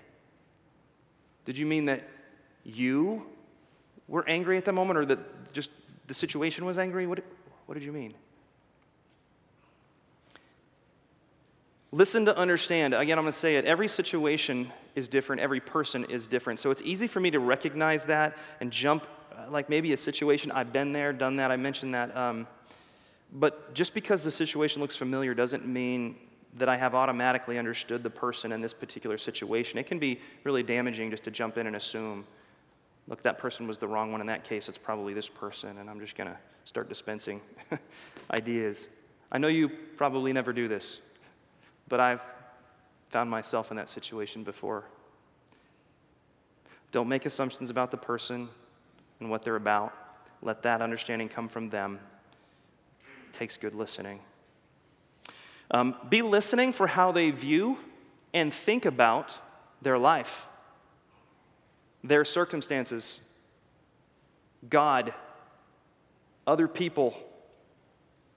Did you mean that you were angry at the moment or that just the situation was angry? What, what did you mean? Listen to understand. Again, I'm going to say it. Every situation is different, every person is different. So it's easy for me to recognize that and jump, uh, like maybe a situation, I've been there, done that, I mentioned that. Um, but just because the situation looks familiar doesn't mean that I have automatically understood the person in this particular situation. It can be really damaging just to jump in and assume, look, that person was the wrong one in that case, it's probably this person, and I'm just going to start dispensing ideas. I know you probably never do this. But I've found myself in that situation before. Don't make assumptions about the person and what they're about. Let that understanding come from them. It takes good listening. Um, be listening for how they view and think about their life, their circumstances, God, other people,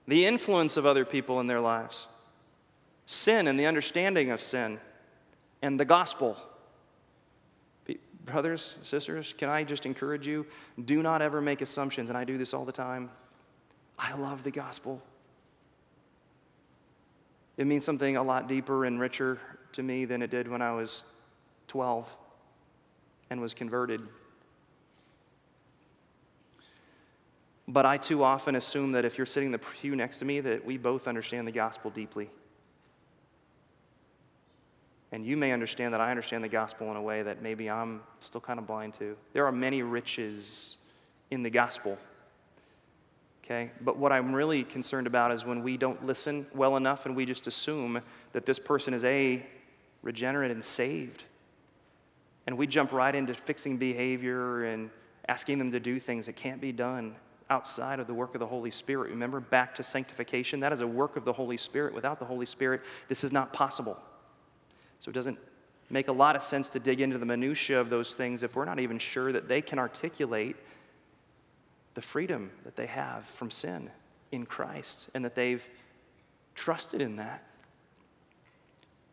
the influence of other people in their lives sin and the understanding of sin and the gospel. Brothers, sisters, can I just encourage you? Do not ever make assumptions, and I do this all the time. I love the gospel. It means something a lot deeper and richer to me than it did when I was 12 and was converted. But I too often assume that if you're sitting in the pew next to me, that we both understand the gospel deeply. And you may understand that I understand the gospel in a way that maybe I'm still kind of blind to. There are many riches in the gospel. Okay? But what I'm really concerned about is when we don't listen well enough and we just assume that this person is A, regenerate and saved. And we jump right into fixing behavior and asking them to do things that can't be done outside of the work of the Holy Spirit. Remember, back to sanctification, that is a work of the Holy Spirit. Without the Holy Spirit, this is not possible. So it doesn't make a lot of sense to dig into the minutiae of those things if we're not even sure that they can articulate the freedom that they have from sin in Christ and that they've trusted in that.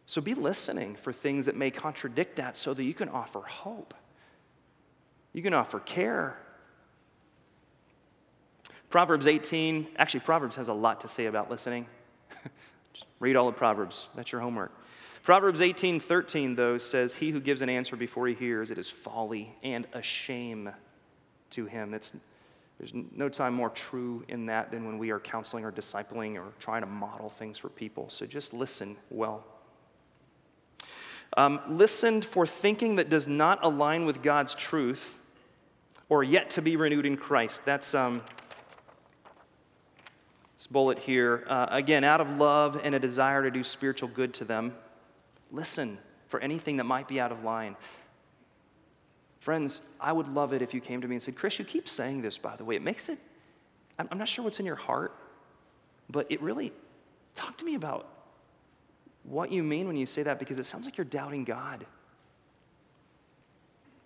So be listening for things that may contradict that so that you can offer hope. You can offer care. Proverbs 18, actually, Proverbs has a lot to say about listening. Just read all the Proverbs. That's your homework. Proverbs 18 13, though, says, He who gives an answer before he hears, it is folly and a shame to him. There's no time more true in that than when we are counseling or discipling or trying to model things for people. So just listen well. Um, listen for thinking that does not align with God's truth or yet to be renewed in Christ. That's um, this bullet here. Uh, again, out of love and a desire to do spiritual good to them. Listen for anything that might be out of line. Friends, I would love it if you came to me and said, Chris, you keep saying this, by the way. It makes it, I'm not sure what's in your heart, but it really, talk to me about what you mean when you say that because it sounds like you're doubting God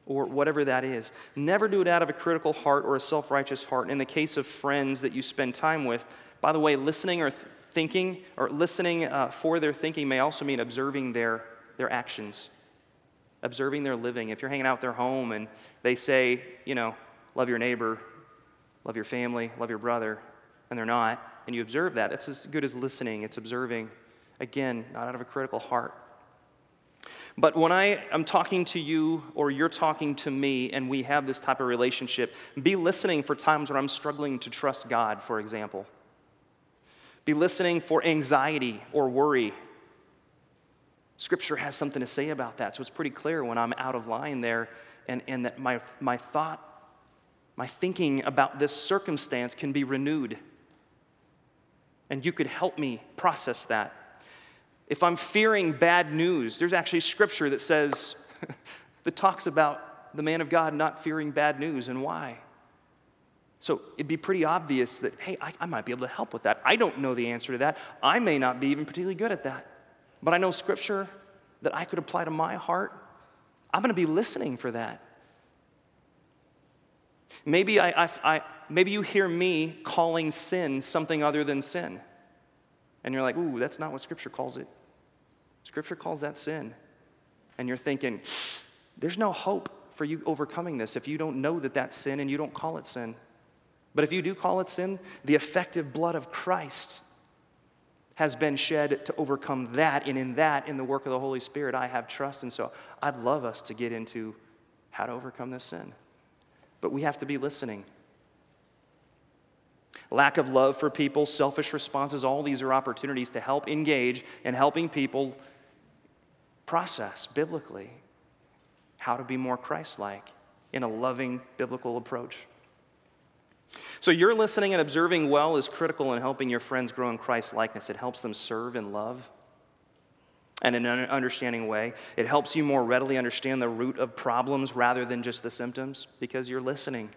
or whatever that is. Never do it out of a critical heart or a self righteous heart. In the case of friends that you spend time with, by the way, listening or th- thinking or listening uh, for their thinking may also mean observing their, their actions, observing their living. If you're hanging out at their home and they say, you know, love your neighbor, love your family, love your brother, and they're not, and you observe that, that's as good as listening. It's observing, again, not out of a critical heart. But when I am talking to you or you're talking to me and we have this type of relationship, be listening for times when I'm struggling to trust God, for example. Be listening for anxiety or worry. Scripture has something to say about that, so it's pretty clear when I'm out of line there and, and that my, my thought, my thinking about this circumstance can be renewed. And you could help me process that. If I'm fearing bad news, there's actually scripture that says, that talks about the man of God not fearing bad news and why. So it'd be pretty obvious that, hey, I, I, might be able to help with that. I don't know the answer to that. I may not be even particularly good at that. But I know scripture that I could apply to my heart. I'm going to be listening for that. Maybe, I, I, I, maybe you hear me calling sin something other than sin. And you're like, ooh, that's not what scripture calls it. Scripture calls that sin. And you're thinking, there's no hope for you overcoming this if you don't know that that's sin and you don't call it sin. But if you do call it sin, the effective blood of Christ has been shed to overcome that. And in that, in the work of the Holy Spirit, I have trust. And so I'd love us to get into how to overcome this sin. But we have to be listening. Lack of love for people, selfish responses, all these are opportunities to help engage in helping people process biblically how to be more Christ like in a loving biblical approach. So, your listening and observing well is critical in helping your friends grow in Christ likeness. It helps them serve and love and in an understanding way. It helps you more readily understand the root of problems rather than just the symptoms because you're listening.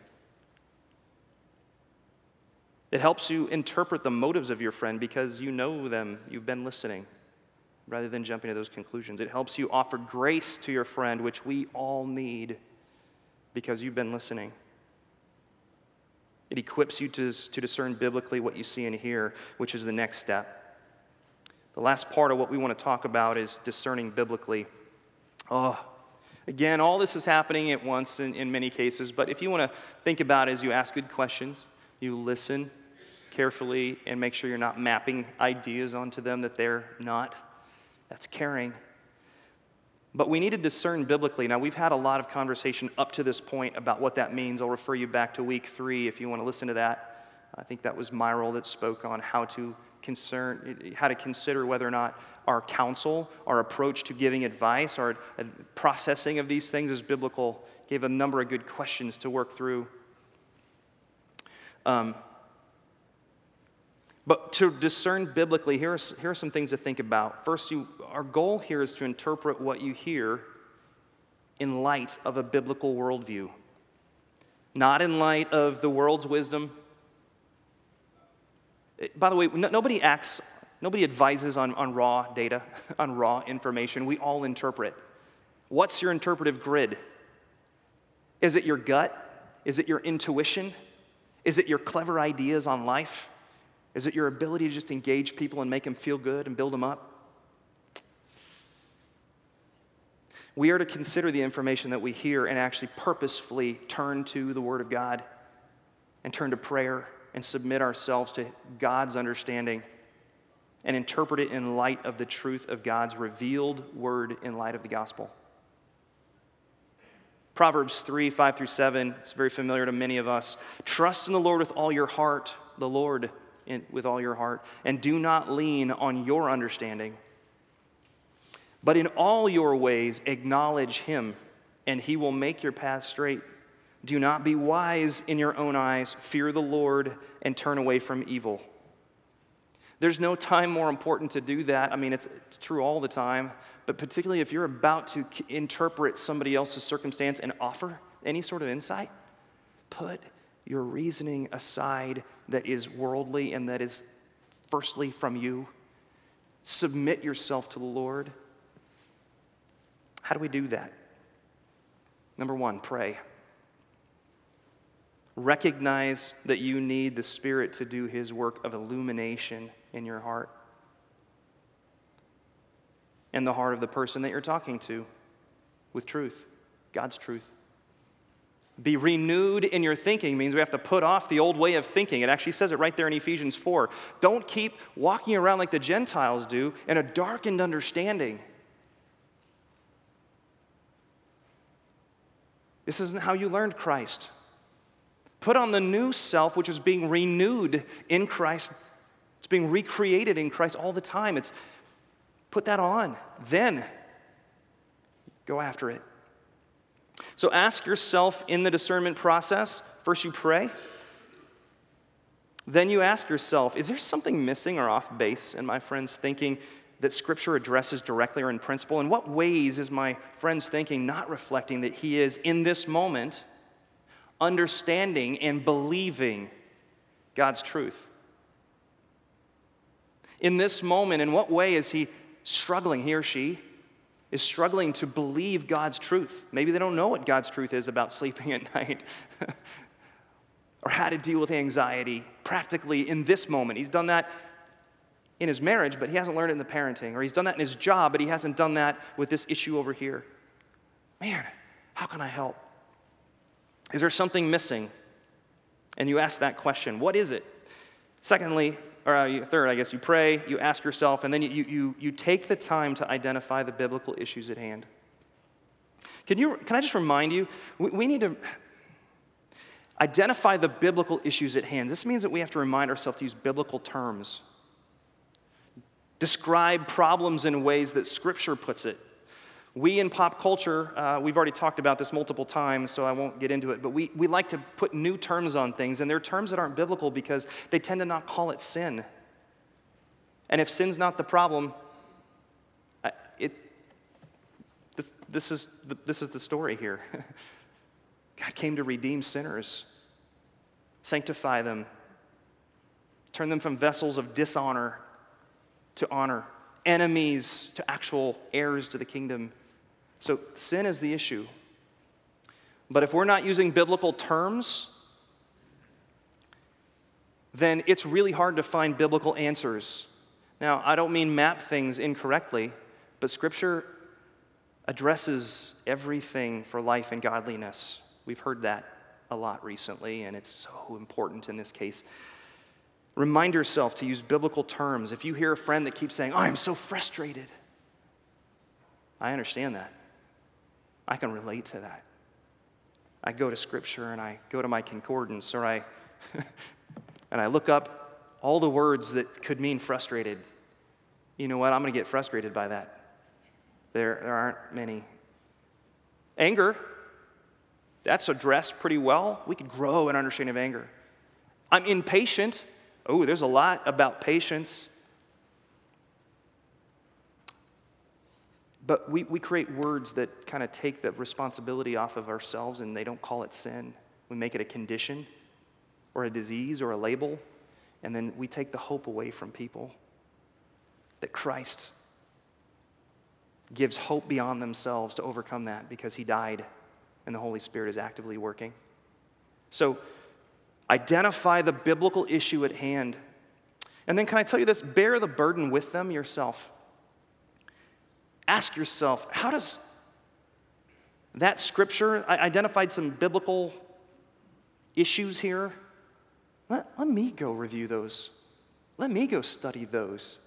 It helps you interpret the motives of your friend because you know them, you've been listening, rather than jumping to those conclusions. It helps you offer grace to your friend, which we all need because you've been listening. It equips you to, to discern biblically what you see and hear, which is the next step. The last part of what we want to talk about is discerning biblically. Oh, again, all this is happening at once in, in many cases, but if you want to think about it as you ask good questions, you listen carefully, and make sure you're not mapping ideas onto them that they're not, that's caring. But we need to discern biblically. Now, we've had a lot of conversation up to this point about what that means. I'll refer you back to week three if you want to listen to that. I think that was Myril that spoke on how to concern, how to consider whether or not our counsel, our approach to giving advice, our processing of these things is biblical. Gave a number of good questions to work through. Um, but to discern biblically, here are, here are some things to think about. First, you, our goal here is to interpret what you hear in light of a biblical worldview, not in light of the world's wisdom. Eh, by the way, no, nobody acts, nobody advises on, on raw data, on raw information. We all interpret. What's your interpretive grid? Is it your gut? Is it your intuition? Is it your clever ideas on life? Is it your ability to just engage people and make them feel good and build them up? We are to consider the information that we hear and actually purposefully turn to the Word of God and turn to prayer and submit ourselves to God's understanding and interpret it in light of the truth of God's revealed Word in light of the gospel. Proverbs 3 5 through 7, it's very familiar to many of us. Trust in the Lord with all your heart, the Lord in, with all your heart, and do not lean on your understanding. But in all your ways, acknowledge him, and he will make your path straight. Do not be wise in your own eyes. Fear the Lord and turn away from evil. There's no time more important to do that. I mean, it's, true all the time, but particularly if you're about to interpret somebody else's circumstance and offer any sort of insight, put your reasoning aside that is worldly and that is firstly from you. Submit yourself to the Lord. How do we do that? Number one, pray. Recognize that you need the Spirit to do His work of illumination in your heart and the heart of the person that you're talking to with truth, God's truth. Be renewed in your thinking means we have to put off the old way of thinking. It actually says it right there in Ephesians 4. Don't keep walking around like the Gentiles do in a darkened understanding. This isn't how you learned Christ. Put on the new self, which is being renewed in Christ. It's being recreated in Christ all the time. It's put that on. Then go after it. So ask yourself in the discernment process first, you pray. Then you ask yourself, is there something missing or off base in my friend's thinking that Scripture addresses directly or in principle? In what ways is my friend's thinking not reflecting that he is, in this moment, understanding and believing God's truth? In this moment, in what way is he struggling, he or she, is struggling to believe God's truth. Maybe they don't know what God's truth is about sleeping at night or how to deal with anxiety practically in this moment. He's done that in his marriage, but he hasn't learned it in the parenting, or he's done that in his job, but he hasn't done that with this issue over here. Man, how can I help? Is there something missing? And you ask that question what is it? Secondly, or uh, third, I guess, you pray, you ask yourself, and then you, you, you take the time to identify the biblical issues at hand. Can, you, can I just remind you, we, we need to identify the biblical issues at hand. This means that we have to remind ourselves to use biblical terms, describe problems in ways that Scripture puts it. We in pop culture, uh, we've already talked about this multiple times, so I won't get into it, but we, we like to put new terms on things, and they're terms that aren't biblical because they tend to not call it sin. And if sin's not the problem, it, this, this, is the, this is the story here. God came to redeem sinners, sanctify them, turn them from vessels of dishonor to honor, enemies to actual heirs to the kingdom. So sin is the issue. But if we're not using biblical terms, then it's really hard to find biblical answers. Now, I don't mean map things incorrectly, but Scripture addresses everything for life and godliness. We've heard that a lot recently, and it's so important in this case. Remind yourself to use biblical terms. If you hear a friend that keeps saying, oh, I'm so frustrated, I understand that. I can relate to that. I go to scripture and I go to my concordance or I and I look up all the words that could mean frustrated. You know what? I'm going to get frustrated by that. There, there aren't many. Anger, that's addressed pretty well. We could grow in understanding of anger. I'm impatient. Oh, there's a lot about patience. But we, we create words that kind of take the responsibility off of ourselves and they don't call it sin. We make it a condition or a disease or a label, and then we take the hope away from people that Christ gives hope beyond themselves to overcome that because he died and the Holy Spirit is actively working. So, identify the biblical issue at hand. And then, can I tell you this? Bear the burden with them yourself. Ask yourself, how does that scripture, I identified some biblical issues here. Let, let me go review those. Let me go study those.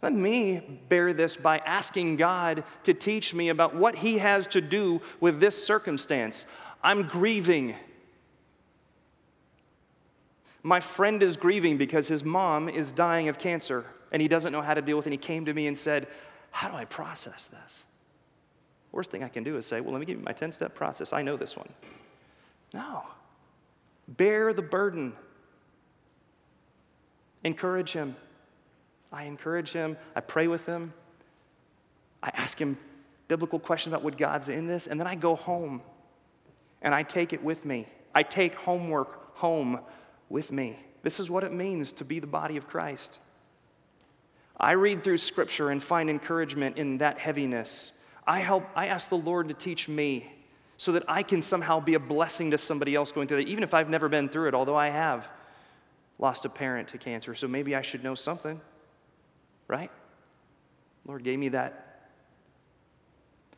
Let me bear this by asking God to teach me about what He has to do with this circumstance. I'm grieving. My friend is grieving because his mom is dying of cancer and he doesn't know how to deal with it. And he came to me and said, How do I process this? Worst thing I can do is say, Well, let me give you my 10 step process. I know this one. No. Bear the burden. Encourage him. I encourage him. I pray with him. I ask him biblical questions about what God's in this, and then I go home and I take it with me. I take homework home with me. This is what it means to be the body of Christ. I read through scripture and find encouragement in that heaviness. I help I ask the Lord to teach me so that I can somehow be a blessing to somebody else going through that even if I've never been through it, although I have lost a parent to cancer. So maybe I should know something right? Lord gave me that.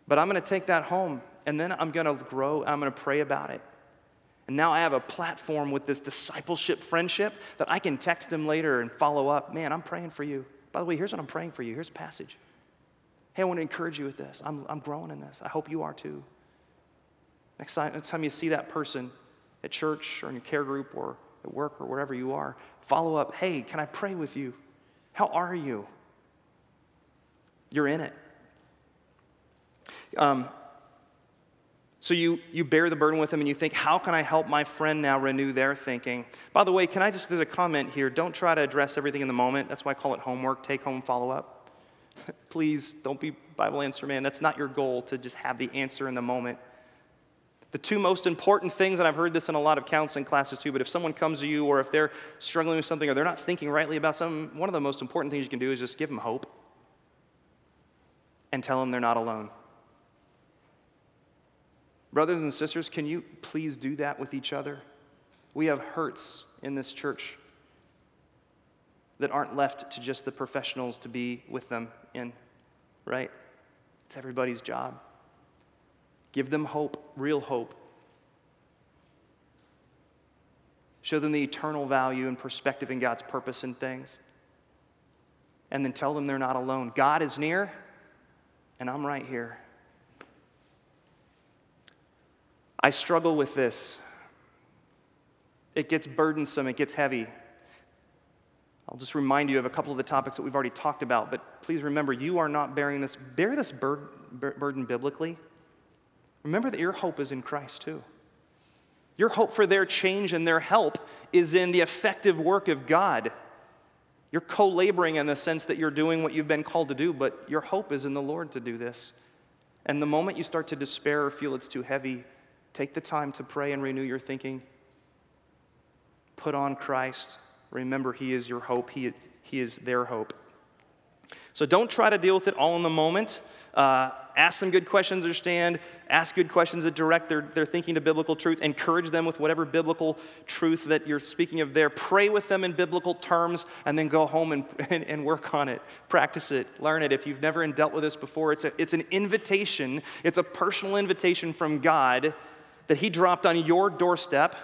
But I'm going to take that home and then I'm going to grow. I'm going to pray about it. And now I have a platform with this discipleship friendship that I can text him later and follow up. Man, I'm praying for you. By the way, here's what I'm praying for you. Here's a passage. Hey, I want to encourage you with this. I'm, I'm growing in this. I hope you are too. Next time, next time you see that person at church or in your care group or at work or wherever you are, follow up. Hey, can I pray with you? How are you? You're in it. Um, so you, you bear the burden with them and you think, how can I help my friend now renew their thinking? By the way, can I just, there's a comment here. Don't try to address everything in the moment. That's why I call it homework. Take home, follow up. Please don't be Bible answer man. That's not your goal to just have the answer in the moment. The two most important things, and I've heard this in a lot of counseling classes too, but if someone comes to you or if they're struggling with something or they're not thinking rightly about something, one of the most important things you can do is just give them hope and tell them they're not alone. Brothers and sisters, can you please do that with each other? We have hurts in this church that aren't left to just the professionals to be with them in, right? It's everybody's job. Give them hope, real hope. Show them the eternal value and perspective in God's purpose in things. And then tell them they're not alone. God is near and I'm right here. I struggle with this. It gets burdensome, it gets heavy. I'll just remind you of a couple of the topics that we've already talked about, but please remember you are not bearing this. Bear this bur- burden biblically. Remember that your hope is in Christ too. Your hope for their change and their help is in the effective work of God. You're co laboring in the sense that you're doing what you've been called to do, but your hope is in the Lord to do this. And the moment you start to despair or feel it's too heavy, take the time to pray and renew your thinking. Put on Christ. Remember, He is your hope, He, he is their hope. So don't try to deal with it all in the moment. Uh, ask some good questions, understand. Ask good questions that direct their, their thinking to biblical truth. Encourage them with whatever biblical truth that you're speaking of there. Pray with them in biblical terms, and then go home and, and, and work on it. Practice it, learn it. If you've never dealt with this before, it's, a, it's an invitation, it's a personal invitation from God that He dropped on your doorstep.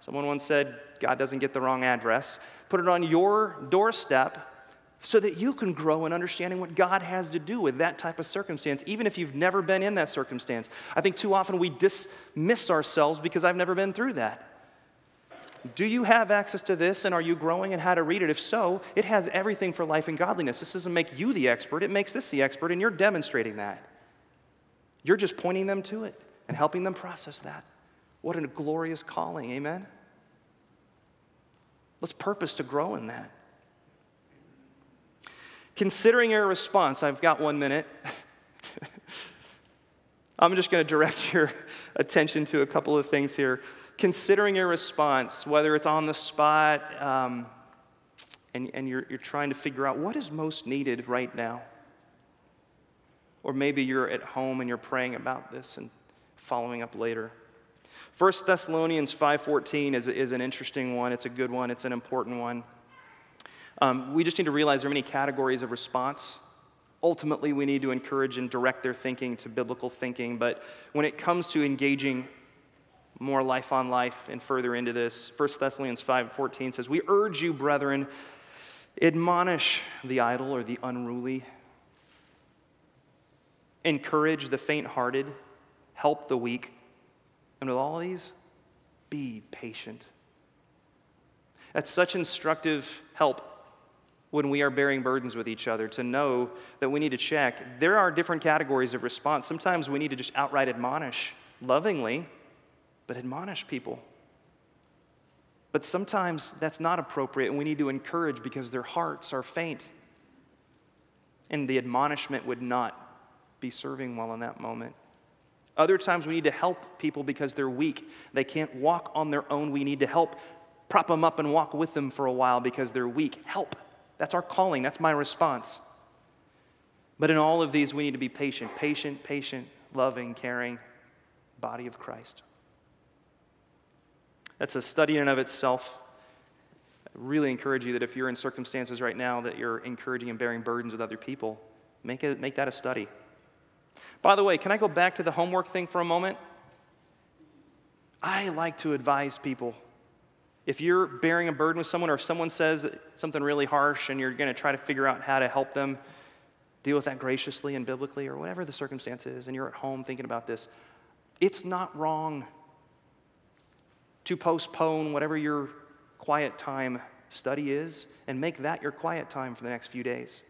Someone once said, God doesn't get the wrong address. Put it on your doorstep so that you can grow in understanding what God has to do with that type of circumstance, even if you've never been in that circumstance. I think too often we dismiss ourselves because I've never been through that. Do you have access to this and are you growing and how to read it? If so, it has everything for life and godliness. This doesn't make you the expert, it makes this the expert, and you're demonstrating that. You're just pointing them to it and helping them process that. What a glorious calling, amen? Let's purpose to grow in that. Considering your response, I've got one minute. I'm just going to direct your attention to a couple of things here. Considering your response, whether it's on the spot um, and, and you're, you're trying to figure out what is most needed right now. Or maybe you're at home and you're praying about this and following up later. 1 Thessalonians 5.14 is, is an interesting one. It's a good one. It's an important one. Um, we just need to realize there are many categories of response. Ultimately, we need to encourage and direct their thinking to biblical thinking. But when it comes to engaging more life on life and further into this, 1 Thessalonians 5:14 says, "We urge you, brethren, admonish the idle or the unruly, encourage the faint-hearted, help the weak, and with all these, be patient." That's such instructive help when we are bearing burdens with each other to know that we need to check. There are different categories of response. Sometimes we need to just outright admonish lovingly, but admonish people. But sometimes that's not appropriate, and we need to encourage because their hearts are faint. And the admonishment would not be serving well in that moment. Other times we need to help people because they're weak. They can't walk on their own. We need to help prop them up and walk with them for a while because they're weak. Help. That's our calling, that's my response. But in all of these, we need to be patient, patient, patient, loving, caring, body of Christ. That's a study in and of itself. I really encourage you that if you're in circumstances right now that you're encouraging and bearing burdens with other people, make, it, make that a study. By the way, can I go back to the homework thing for a moment? I like to advise people if you're bearing a burden with someone, or if someone says something really harsh and you're going to try to figure out how to help them deal with that graciously and biblically, or whatever the circumstance is, and you're at home thinking about this, it's not wrong to postpone whatever your quiet time study is and make that your quiet time for the next few days.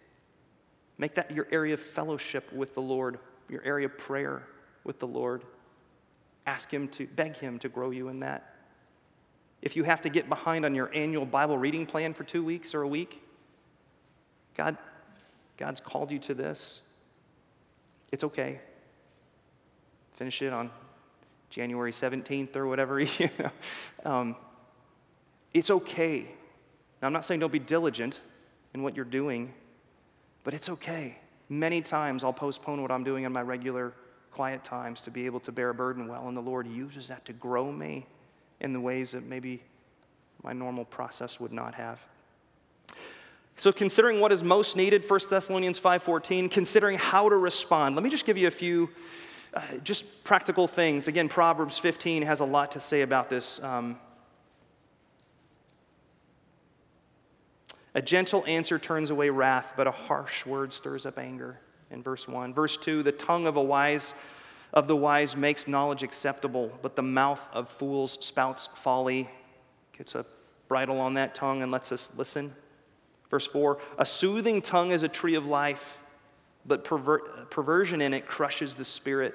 Make that your area of fellowship with the Lord, your area of prayer with the Lord. Ask Him to, beg Him to grow you in that if you have to get behind on your annual Bible reading plan for two weeks or a week, God, God's called you to this. It's okay. Finish it on January 17th or whatever. You know. Um, it's okay. Now, I'm not saying don't be diligent in what you're doing, but it's okay. Many times I'll postpone what I'm doing in my regular quiet times to be able to bear a burden well, and the Lord uses that to grow me in the ways that maybe my normal process would not have. So considering what is most needed, 1 Thessalonians 5:14, considering how to respond. Let me just give you a few uh, just practical things. Again, Proverbs 15 has a lot to say about this. Um, a gentle answer turns away wrath, but a harsh word stirs up anger. In verse 1. Verse 2, the tongue of a wise of the wise makes knowledge acceptable, but the mouth of fools spouts folly. Gets a bridle on that tongue and lets us listen. Verse 4 A soothing tongue is a tree of life, but perver- perversion in it crushes the spirit.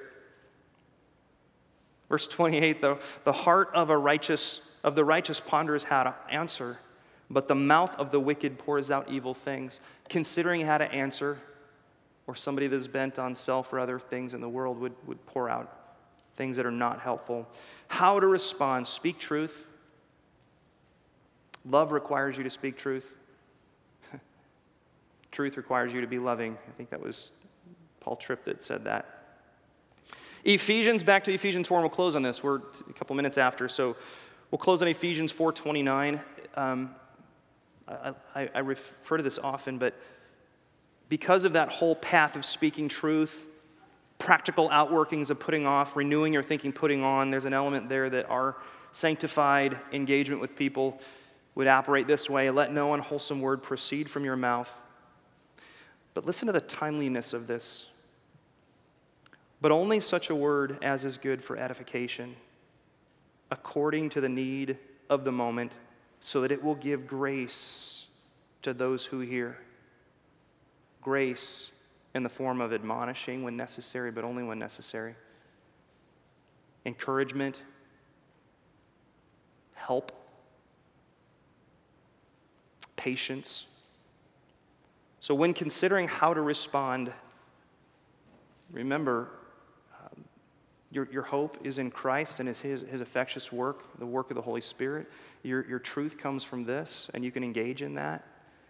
Verse 28 the, the heart of a righteous of the righteous ponders how to answer, but the mouth of the wicked pours out evil things. Considering how to answer, or somebody that's bent on self or other things in the world would, would pour out things that are not helpful. How to respond speak truth. Love requires you to speak truth. truth requires you to be loving. I think that was Paul Tripp that said that. Ephesians, back to Ephesians 4, and we'll close on this. We're a couple minutes after, so we'll close on Ephesians 4.29. Um, I, I, refer to this often, but because of that whole path of speaking truth, practical outworkings of putting off, renewing your thinking, putting on, there's an element there that our sanctified engagement with people would operate this way let no unwholesome word proceed from your mouth. But listen to the timeliness of this. But only such a word as is good for edification, according to the need of the moment so that it will give grace to those who hear. Grace in the form of admonishing when necessary, but only when necessary. Encouragement, help, patience. So, when considering how to respond, remember um, your, your hope is in Christ and his, his, effectuous work, the work of the Holy Spirit. Your, your truth comes from this, and you can engage in that.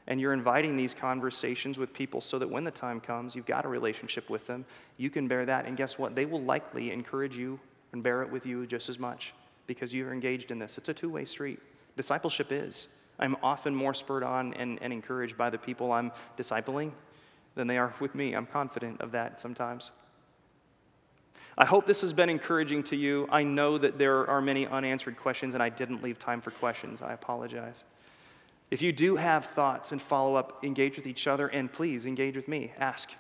And you're inviting these conversations with people so that when the time comes, you've got a relationship with them, you can bear that. And guess what? They will likely encourage you and bear it with you just as much because you're engaged in this. It's a two way street. Discipleship is. I'm often more spurred on and, and encouraged by the people I'm discipling than they are with me. I'm confident of that sometimes. I hope this has been encouraging to you. I know that there are many unanswered questions, and I didn't leave time for questions. I apologize. If you do have thoughts and follow up, engage with each other, and please engage with me. Ask.